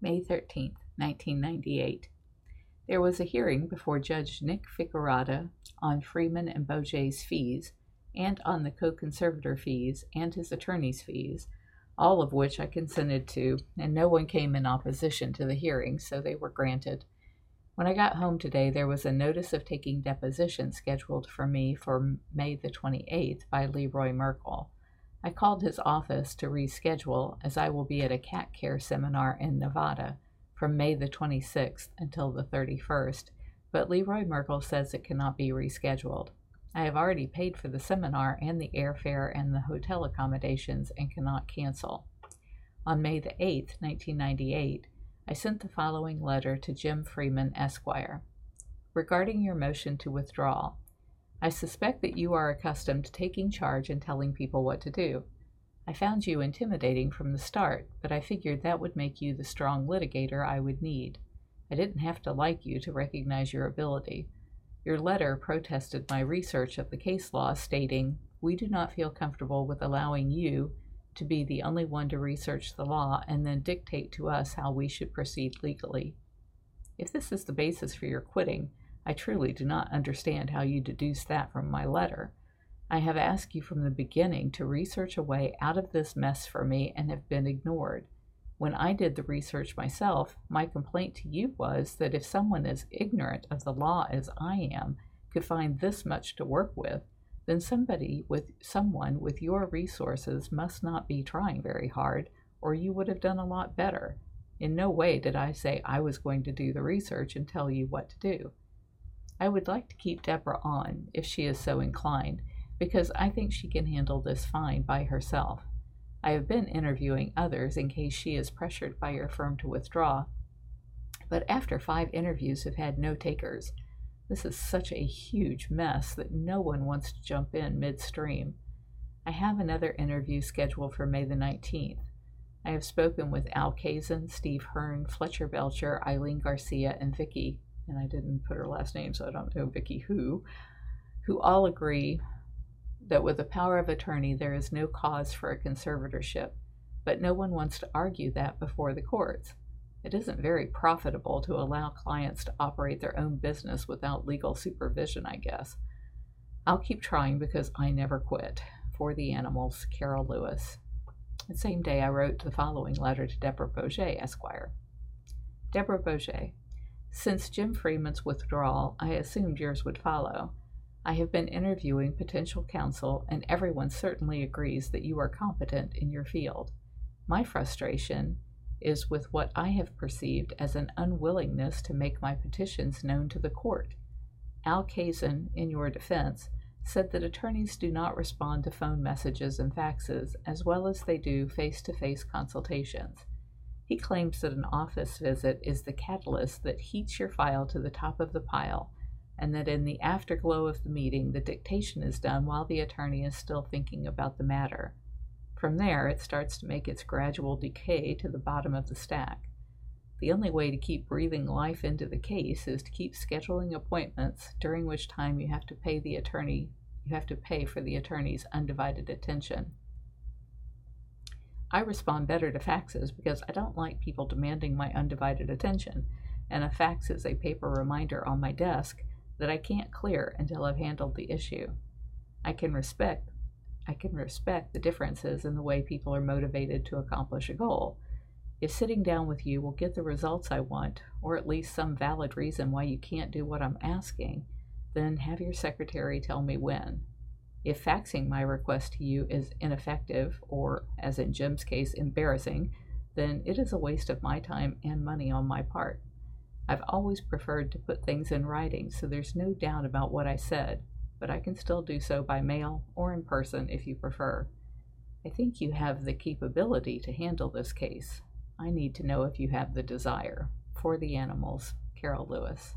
May 13, 1998. There was a hearing before Judge Nick Ficarrotta on Freeman and Boget's fees and on the co conservator fees and his attorney's fees, all of which I consented to, and no one came in opposition to the hearing, so they were granted. When I got home today, there was a notice of taking deposition scheduled for me for May the 28th by Leroy Merkel. I called his office to reschedule as I will be at a cat care seminar in Nevada from May the 26th until the 31st, but Leroy Merkel says it cannot be rescheduled. I have already paid for the seminar and the airfare and the hotel accommodations and cannot cancel. On May the 8th, 1998, I sent the following letter to Jim Freeman, Esquire. Regarding your motion to withdraw, I suspect that you are accustomed to taking charge and telling people what to do. I found you intimidating from the start, but I figured that would make you the strong litigator I would need. I didn't have to like you to recognize your ability. Your letter protested my research of the case law, stating, We do not feel comfortable with allowing you to be the only one to research the law and then dictate to us how we should proceed legally. If this is the basis for your quitting, I truly do not understand how you deduce that from my letter. I have asked you from the beginning to research a way out of this mess for me and have been ignored. When I did the research myself, my complaint to you was that if someone as ignorant of the law as I am could find this much to work with, then somebody with someone with your resources must not be trying very hard, or you would have done a lot better. In no way did I say I was going to do the research and tell you what to do. I would like to keep Deborah on if she is so inclined, because I think she can handle this fine by herself. I have been interviewing others in case she is pressured by your firm to withdraw, but after five interviews have had no takers. This is such a huge mess that no one wants to jump in midstream. I have another interview scheduled for May the 19th. I have spoken with Al Kazin, Steve Hearn, Fletcher Belcher, Eileen Garcia, and Vicky and I didn't put her last name, so I don't know Vicky who, who all agree that with the power of attorney there is no cause for a conservatorship, but no one wants to argue that before the courts. It isn't very profitable to allow clients to operate their own business without legal supervision, I guess. I'll keep trying because I never quit. For the animals, Carole Lewis. The same day, I wrote the following letter to Deborah Boget, Esquire. Deborah Boget, since Jim Freeman's withdrawal, I assumed yours would follow. I have been interviewing potential counsel, and everyone certainly agrees that you are competent in your field. My frustration is with what I have perceived as an unwillingness to make my petitions known to the court. Al Kazin, in your defense, said that attorneys do not respond to phone messages and faxes as well as they do face to face consultations. He claims that an office visit is the catalyst that heats your file to the top of the pile, and that in the afterglow of the meeting, the dictation is done while the attorney is still thinking about the matter. From there, it starts to make its gradual decay to the bottom of the stack. The only way to keep breathing life into the case is to keep scheduling appointments during which time you have to pay the attorney you have to pay for the attorney's undivided attention. I respond better to faxes because I don't like people demanding my undivided attention, and a fax is a paper reminder on my desk that I can't clear until I've handled the issue. I can respect I can respect the differences in the way people are motivated to accomplish a goal. If sitting down with you will get the results I want, or at least some valid reason why you can't do what I'm asking, then have your secretary tell me when. If faxing my request to you is ineffective, or, as in Jim's case, embarrassing, then it is a waste of my time and money on my part. I've always preferred to put things in writing so there's no doubt about what I said, but I can still do so by mail or in person if you prefer. I think you have the capability to handle this case. I need to know if you have the desire. For the animals, Carole Lewis.